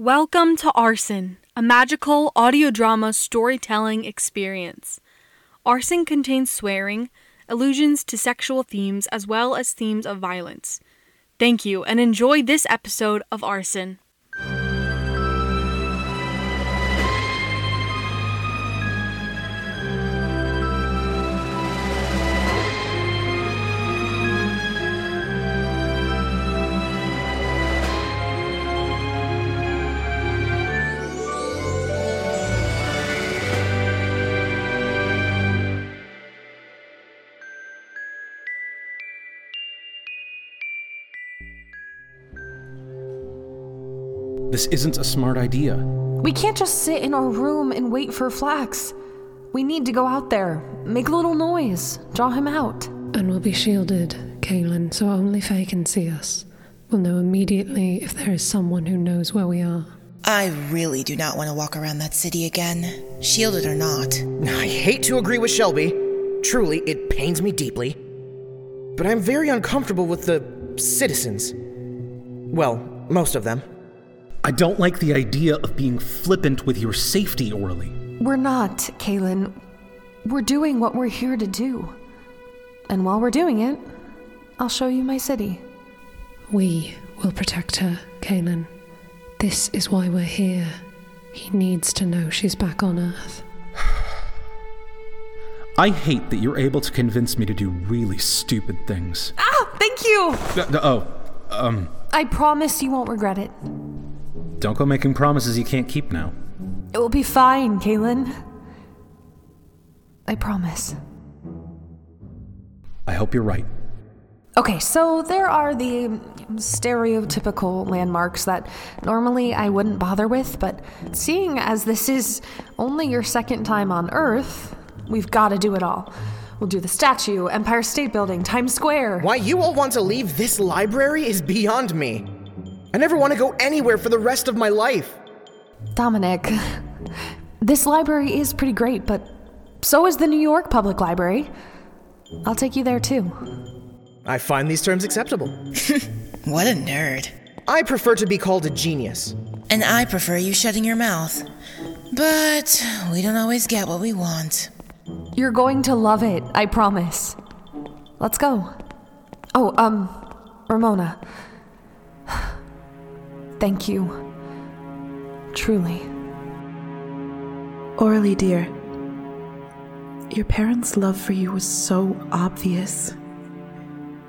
Welcome to Arsen, a magical audio drama storytelling experience. Arsen contains swearing, allusions to sexual themes, as well as themes of violence. Thank you and enjoy this episode of Arsen. This isn't a smart idea. We can't just sit in our room and wait for Flax. We need to go out there, make a little noise, draw him out. And we'll be shielded, Kaylin, so only Fae can see us. We'll know immediately if there is someone who knows where we are. I really do not want to walk around that city again, shielded or not. I hate to agree with Shelby. Truly, it pains me deeply. But I'm very uncomfortable with the citizens. Well, most of them. I don't like the idea of being flippant with your safety, Orly. We're not, Kaylin. We're doing what we're here to do. And while we're doing it, I'll show you my city. We will protect her, Kaylin. This is why we're here. He needs to know she's back on Earth. I hate that you're able to convince me to do really stupid things. Ah, thank you! Uh, oh, um, I promise you won't regret it. Don't go making promises you can't keep now. It will be fine, Kaylin. I promise. I hope you're right. Okay, so there are the stereotypical landmarks that normally I wouldn't bother with, but seeing as this is only your second time on Earth, we've got to do it all. We'll do the statue, Empire State Building, Times Square. Why you all want to leave this library is beyond me. I never want to go anywhere for the rest of my life. Dominic, this library is pretty great, but so is the New York Public Library. I'll take you there too. I find these terms acceptable. What a nerd. I prefer to be called a genius. And I prefer you shutting your mouth. But we don't always get what we want. You're going to love it, I promise. Let's go. Oh, um, Ramona. Thank you. Truly. Orly, dear, your parents' love for you was so obvious.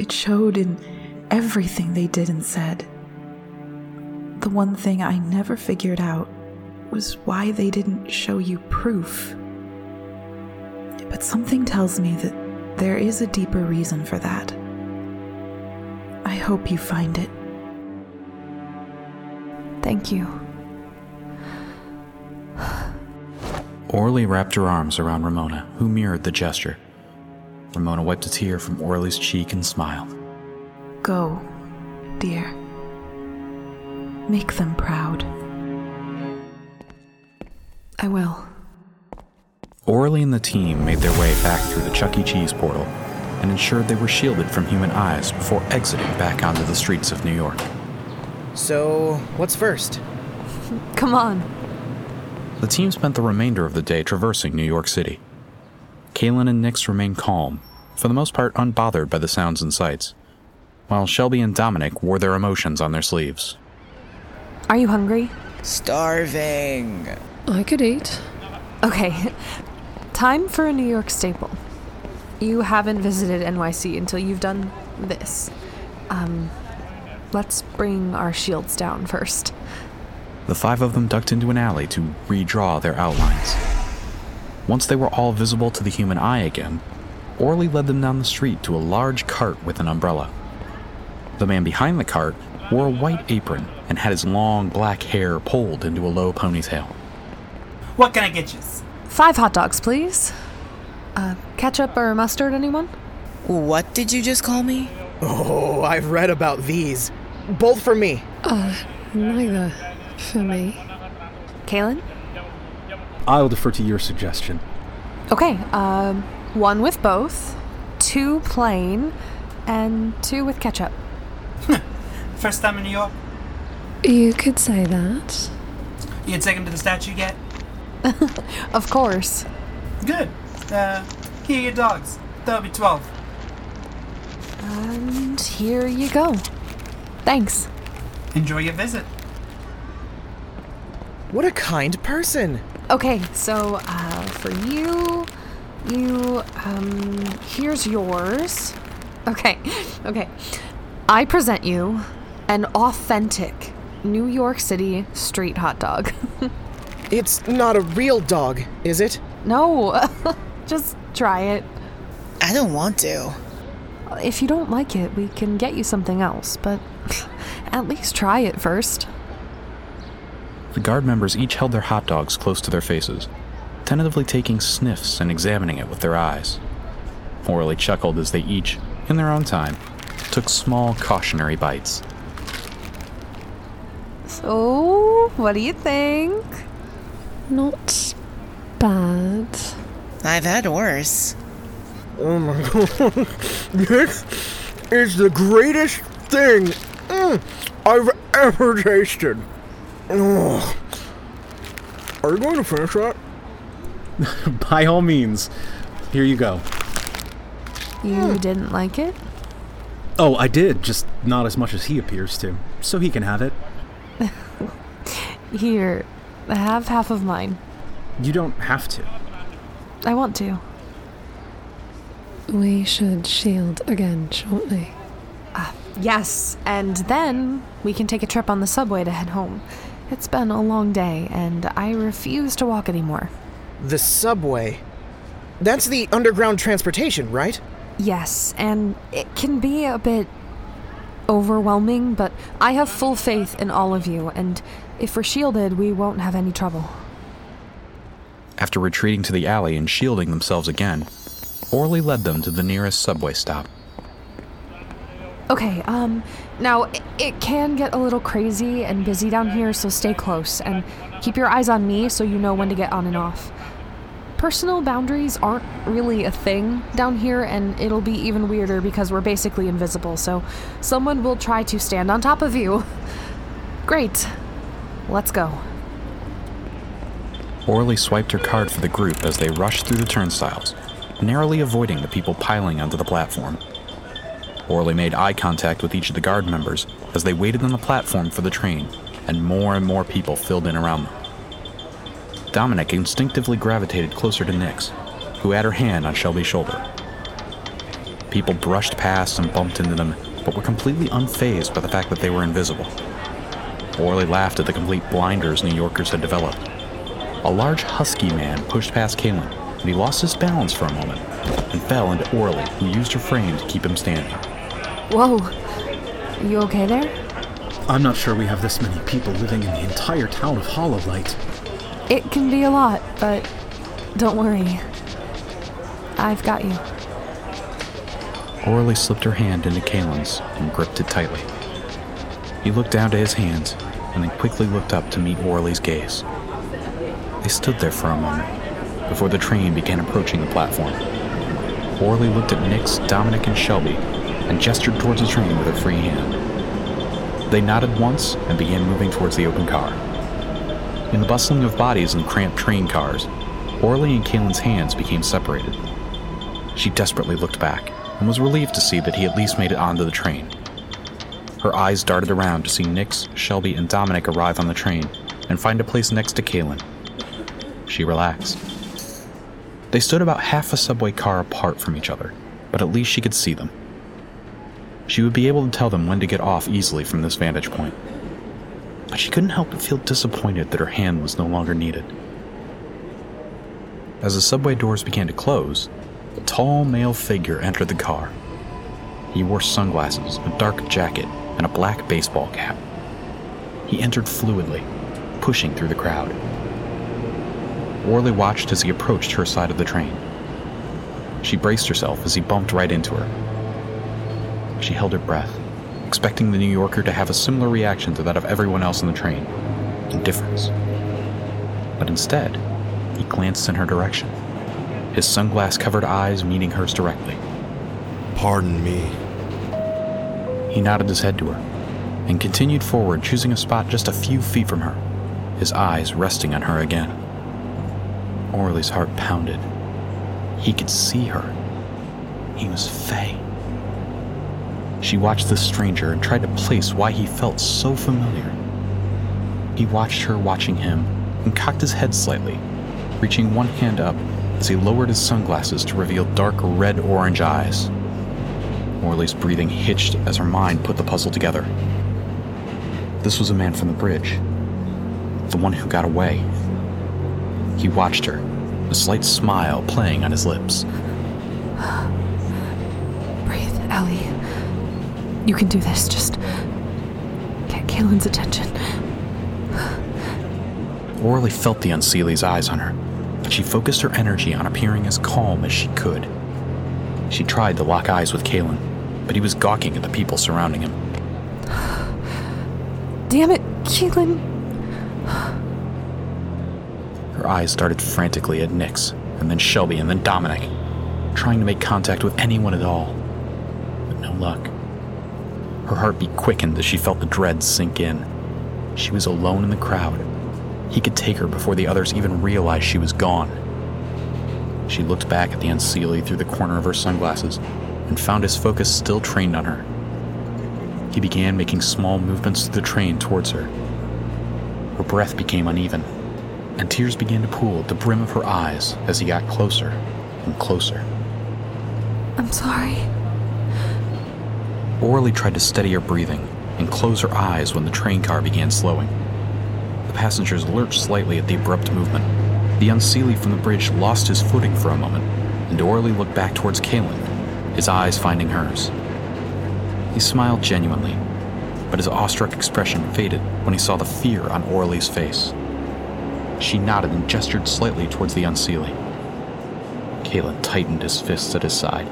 It showed in everything they did and said. The one thing I never figured out was why they didn't show you proof. But something tells me that there is a deeper reason for that. I hope you find it. Thank you. Orly wrapped her arms around Ramona, who mirrored the gesture. Ramona wiped a tear from Orly's cheek and smiled. Go, dear. Make them proud. I will. Orly and the team made their way back through the Chuck E. Cheese portal and ensured they were shielded from human eyes before exiting back onto the streets of New York. So, what's first? Come on. The team spent the remainder of the day traversing New York City. Kaylin and Nix remained calm, for the most part unbothered by the sounds and sights, while Shelby and Dominic wore their emotions on their sleeves. Are you hungry? Starving. I could eat. Okay. Time for a New York staple. You haven't visited NYC until you've done this. Um, let's bring our shields down first. The five of them ducked into an alley to redraw their outlines. Once they were all visible to the human eye again, Orly led them down the street to a large cart with an umbrella. The man behind the cart wore a white apron and had his long black hair pulled into a low ponytail. What can I get you? Five hot dogs, please. Uh, ketchup or mustard, anyone? What did you just call me? Oh, I've read about these. Both for me. Uh, neither for me. Kaylin? I'll defer to your suggestion. Okay, um, one with both, two plain, and two with ketchup. First time in New York? You could say that. You take him to the statue yet? Of course. Good. Uh, here are your dogs. That'll be 12. And here you go. Thanks. Enjoy your visit. What a kind person. Okay, so uh, for you, you, um, here's yours. Okay, okay. I present you an authentic New York City street hot dog. It's not a real dog, is it? no, just try it. I don't want to. If you don't like it, we can get you something else, but at least try it first. The guard members each held their hot dogs close to their faces, tentatively taking sniffs and examining it with their eyes. Orly chuckled as they each, in their own time, took small cautionary bites. So, what do you think? Not bad. I've had worse. Oh my god. this is the greatest thing mm, I've ever tasted. Oh. Are you going to finish that? By all means, here you go. You didn't like it? Oh, I did, just not as much as he appears to. So he can have it. Here, have half of mine. You don't have to. I want to. We should shield again shortly. Ah, yes, and then we can take a trip on the subway to head home. It's been a long day, and I refuse to walk anymore. The subway. That's the underground transportation, right? Yes, and it can be a bit overwhelming, but I have full faith in all of you, and if we're shielded, we won't have any trouble. After retreating to the alley and shielding themselves again, Orly led them to the nearest subway stop. Okay, um, now it, it can get a little crazy and busy down here, so stay close and keep your eyes on me so you know when to get on and off. Personal boundaries aren't really a thing down here, and it'll be even weirder because we're basically invisible, so someone will try to stand on top of you. Great. Let's go. Orly swiped her card for the group as they rushed through the turnstiles, narrowly avoiding the people piling onto the platform. Orly made eye contact with each of the guard members as they waited on the platform for the train, and more and more people filled in around them. Dominic instinctively gravitated closer to Nix, who had her hand on Shelby's shoulder. People brushed past and bumped into them, but were completely unfazed by the fact that they were invisible. Orly laughed at the complete blinders New Yorkers had developed. A large husky man pushed past Kalen, and he lost his balance for a moment and fell into Orly, who used her frame to keep him standing. Whoa. You okay there? I'm not sure we have this many people living in the entire town of Hollowlight. It can be a lot, but don't worry. I've got you. Orly slipped her hand into Kalen's and gripped it tightly. He looked down to his hands and then quickly looked up to meet Orly's gaze. They stood there for a moment before the train began approaching the platform. Orly looked at Nix, Dominic, and Shelby and gestured towards the train with her free hand. They nodded once and began moving towards the open car. In the bustling of bodies in cramped train cars, Orly and Kalen's hands became separated. She desperately looked back and was relieved to see that he at least made it onto the train. Her eyes darted around to see Nix, Shelby, and Dominic arrive on the train and find a place next to Kalen. She relaxed. They stood about half a subway car apart from each other, but at least she could see them. She would be able to tell them when to get off easily from this vantage point. But she couldn't help but feel disappointed that her hand was no longer needed. As the subway doors began to close, a tall male figure entered the car. He wore sunglasses, a dark jacket, and a black baseball cap. He entered fluidly, pushing through the crowd. Orly watched as he approached her side of the train. She braced herself as he bumped right into her. She held her breath, expecting the New Yorker to have a similar reaction to that of everyone else in the train indifference. But instead, he glanced in her direction, his sunglass covered eyes meeting hers directly. Pardon me. He nodded his head to her and continued forward, choosing a spot just a few feet from her, his eyes resting on her again. Orly's heart pounded. He could see her. He was Fae. She watched the stranger and tried to place why he felt so familiar. He watched her watching him and cocked his head slightly, reaching one hand up as he lowered his sunglasses to reveal dark red orange eyes. Orly's breathing hitched as her mind put the puzzle together. This was a man from the bridge, the one who got away. He watched her, a slight smile playing on his lips. Breathe, Ellie. You can do this. Just get Kaylin's attention. Orly felt the Unseelie's eyes on her, but she focused her energy on appearing as calm as she could. She tried to lock eyes with Kaylin, but he was gawking at the people surrounding him. Damn it, Kaylin. Eyes darted frantically at Nix, and then Shelby, and then Dominic, trying to make contact with anyone at all. But no luck. Her heartbeat quickened as she felt the dread sink in. She was alone in the crowd. He could take her before the others even realized she was gone. She looked back at the Unseelie through the corner of her sunglasses and found his focus still trained on her. He began making small movements through the train towards her. Her breath became uneven, and tears began to pool at the brim of her eyes as he got closer and closer. I'm sorry. Orly tried to steady her breathing and close her eyes when the train car began slowing. The passengers lurched slightly at the abrupt movement. The Unseelie from the bridge lost his footing for a moment, and Orly looked back towards Kaylin, his eyes finding hers. He smiled genuinely, but his awestruck expression faded when he saw the fear on Orly's face. She nodded and gestured slightly towards the Unseelie. Kaylin tightened his fists at his side,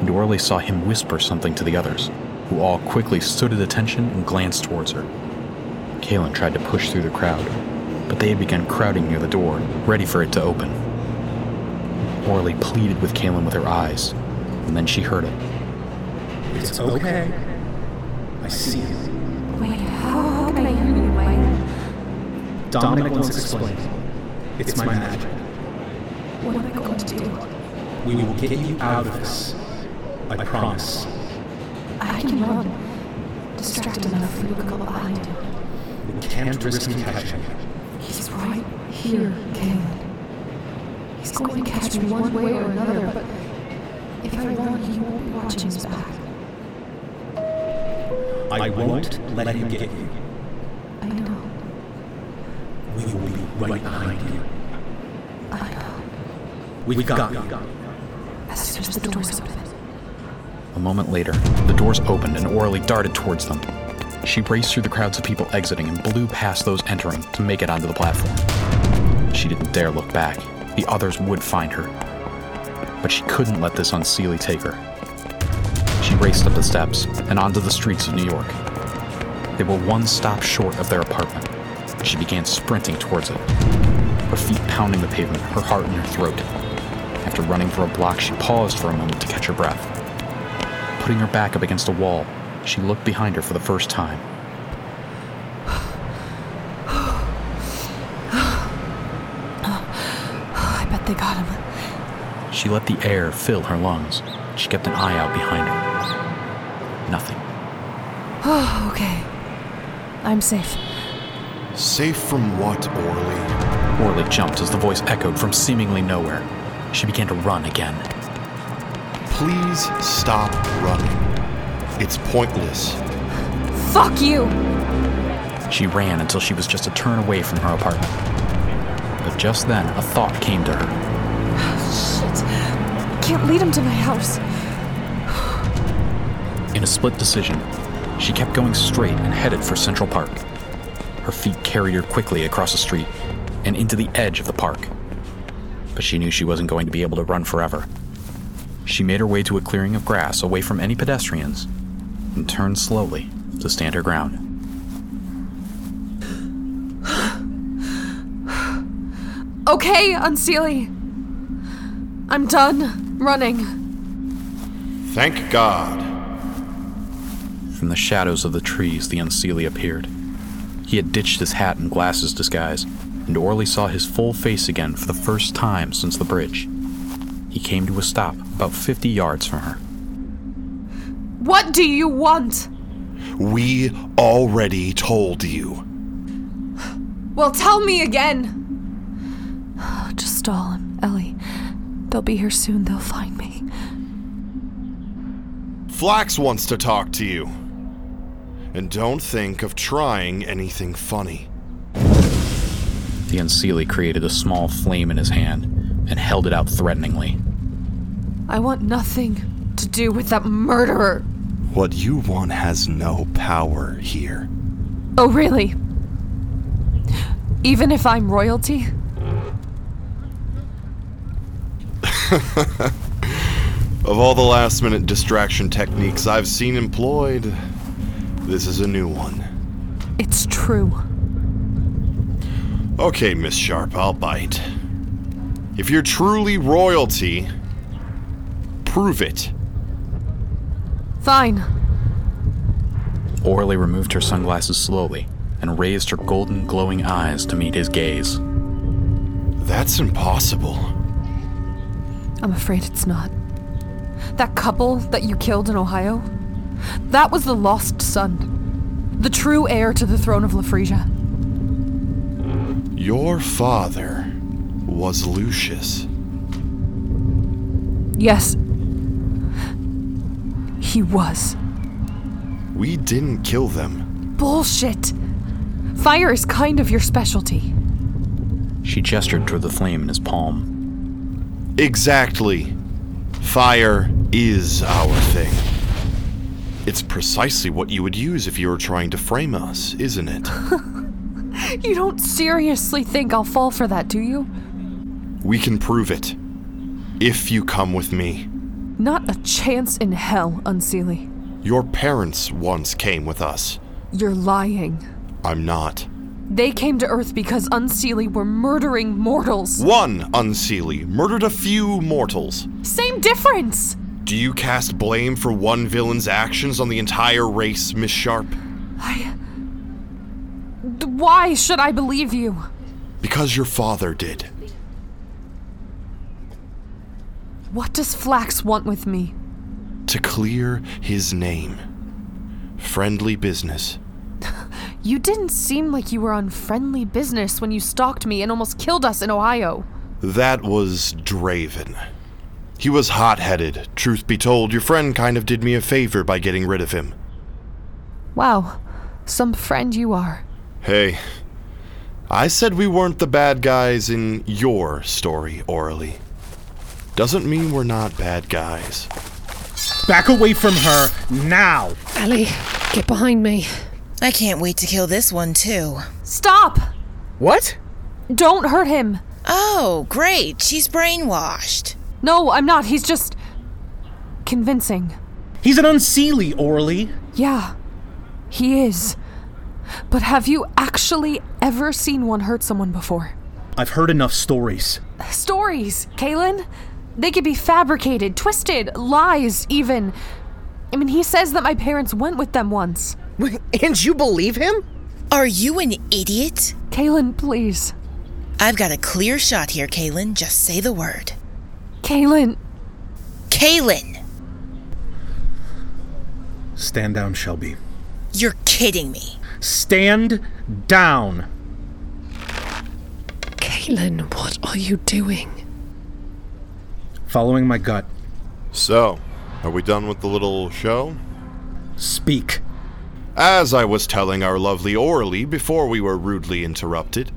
and Orly saw him whisper something to the others, who all quickly stood at attention and glanced towards her. Kaylin tried to push through the crowd, but they had begun crowding near the door, ready for it to open. Orly pleaded with Kaylin with her eyes, and then she heard it. It's okay. I see. Dominic wants to explain. It's my magic. What am I going to do? We will get you out of this. I promise. I can run. Distracted enough for you to go behind him. We can't risk him catching you. He's right here, Kaylin. He's going to catch me one way or another, but if I run, he won't be watching his back. I won't let him get you. I know. We will be right behind you. I know. We've got you. As soon as the doors open. A moment later, the doors opened and Orly darted towards them. She raced through the crowds of people exiting and blew past those entering to make it onto the platform. She didn't dare look back. The others would find her. But she couldn't let this Unseelie take her. She raced up the steps and onto the streets of New York. They were one stop short of their apartment. She began sprinting towards it, her feet pounding the pavement, her heart in her throat. After running for a block, she paused for a moment to catch her breath. Putting her back up against a wall, she looked behind her for the first time. I bet they got him. She let the air fill her lungs. She kept an eye out behind her. Nothing. Oh, okay. I'm safe. Safe from what, Orly? Orly jumped as the voice echoed from seemingly nowhere. She began to run again. Please stop running. It's pointless. Fuck you! She ran until she was just a turn away from her apartment. But just then, a thought came to her. Shit. Can't lead him to my house. In a split decision, she kept going straight and headed for Central Park. Her feet carried her quickly across the street and into the edge of the park. But she knew she wasn't going to be able to run forever. She made her way to a clearing of grass away from any pedestrians and turned slowly to stand her ground. Okay, Unseelie. I'm done running. Thank God. From the shadows of the trees, the Unseelie appeared. He had ditched his hat and glasses disguise, and Orly saw his full face again for the first time since the bridge. He came to a stop about 50 yards from her. What do you want? We already told you. Well, tell me again. Just stall, him, Ellie. They'll be here soon. They'll find me. Flax wants to talk to you. And don't think of trying anything funny. The Unseelie created a small flame in his hand and held it out threateningly. I want nothing to do with that murderer. What you want has no power here. Oh, really? Even if I'm royalty? Of all the last minute distraction techniques I've seen employed, this is a new one. It's true. Okay, Miss Sharp, I'll bite. If you're truly royalty, prove it. Fine. Orly removed her sunglasses slowly and raised her golden glowing eyes to meet his gaze. That's impossible. I'm afraid it's not. That couple that you killed in Ohio? That was the lost son. The true heir to the throne of Lafresia. Your father was Lucius. Yes. He was. We didn't kill them. Bullshit. Fire is kind of your specialty. She gestured toward the flame in his palm. Exactly. Fire is our thing. It's precisely what you would use if you were trying to frame us, isn't it? You don't seriously think I'll fall for that, do you? we can prove it. If you come with me. Not a chance in hell, Unseelie. Your parents once came with us. You're lying. I'm not. They came to Earth because Unseelie were murdering mortals. One Unseelie murdered a few mortals. Same difference! Do you cast blame for one villain's actions on the entire race, Miss Sharp? I. Why should I believe you? Because your father did. What does Flax want with me? To clear his name. Friendly business. You didn't seem like you were on friendly business when you stalked me and almost killed us in Ohio. That was Draven. He was hot headed. Truth be told, your friend kind of did me a favor by getting rid of him. Wow, some friend you are. Hey, I said we weren't the bad guys in your story, Orly. Doesn't mean we're not bad guys. Back away from her now! Ellie, get behind me. I can't wait to kill this one, too. Stop! What? Don't hurt him! Oh, great. She's brainwashed. No, I'm not. He's just. convincing. He's an unseelie, Orly. Yeah, he is. But have you actually ever seen one hurt someone before? I've heard enough stories. Stories, Kaylin. They could be fabricated, twisted, lies, even. I mean, he says that my parents went with them once. And you believe him? Are you an idiot? Kaylin, please. I've got a clear shot here, Kaylin. Just say the word. Kaylin, Kaylin! Stand down, Shelby. You're kidding me. Stand down! Caitlin, what are you doing? Following my gut. So, are we done with the little show? Speak. As I was telling our lovely Orly before we were rudely interrupted,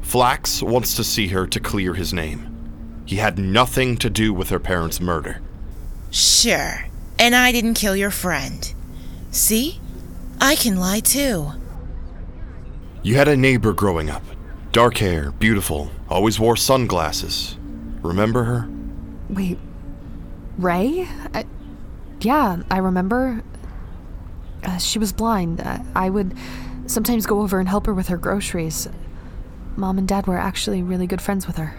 Flax wants to see her to clear his name. He had nothing to do with her parents' murder. Sure. And I didn't kill your friend. See? I can lie too. You had a neighbor growing up. Dark hair, beautiful, always wore sunglasses. Remember her? wait. Ray? I, yeah, I remember. Uh, she was blind. Uh, I would sometimes go over and help her with her groceries. Mom and Dad were actually really good friends with her.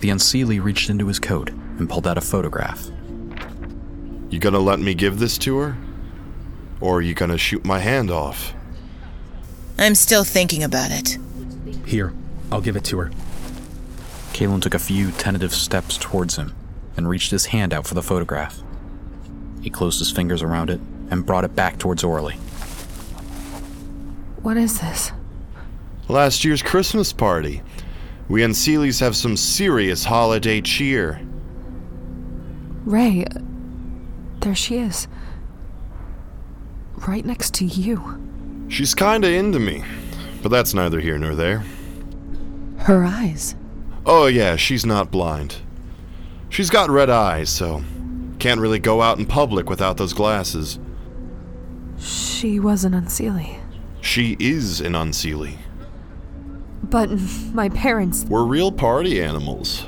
The Unseelie reached into his coat and pulled out a photograph. You gonna let me give this to her? Or are you gonna shoot my hand off? I'm still thinking about it. Here, I'll give it to her. Kalen took a few tentative steps towards him and reached his hand out for the photograph. He closed his fingers around it and brought it back towards Orly. What is this? Last year's Christmas party. We Unseelies have some serious holiday cheer. Ray, there she is. Right next to you. She's kinda into me, but that's neither here nor there. Her eyes. Oh, yeah, she's not blind. She's got red eyes, so can't really go out in public without those glasses. She was an Unseelie. She is an Unseelie. But my parents. We're real party animals.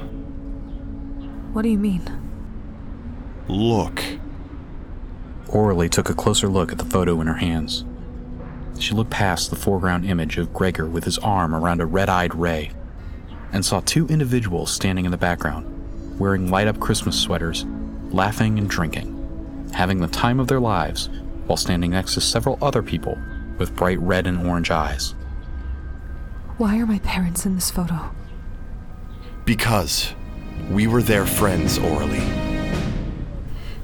What do you mean? Look. Orly took a closer look at the photo in her hands. She looked past the foreground image of Gregor with his arm around a red eyed Ray and saw two individuals standing in the background, wearing light up Christmas sweaters, laughing and drinking, having the time of their lives while standing next to several other people with bright red and orange eyes. Why are my parents in this photo? Because we were their friends, Orly.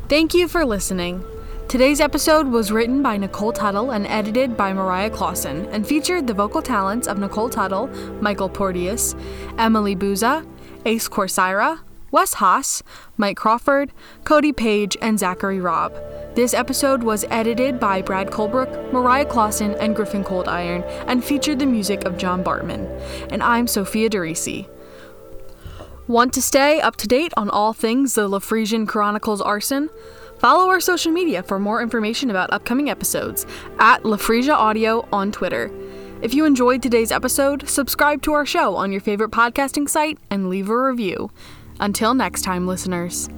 Thank you for listening. Today's episode was written by Nicole Tuttle and edited by Mariah Clawson and featured the vocal talents of Nicole Tuttle, Michael Porteous, Emily Buza, Ace Corsaira, Wes Haas, Mike Crawford, Cody Page, and Zachary Robb. This episode was edited by Brad Colebrook, Mariah Clawson, and Griffin Coldiron, and featured the music of John Bartman. And I'm Sophia DeRise. Want to stay up to date on all things the Lafresian Chronicles Arsen? Follow our social media for more information about upcoming episodes at Lafresia Audio on Twitter. If you enjoyed today's episode, subscribe to our show on your favorite podcasting site and leave a review. Until next time, listeners.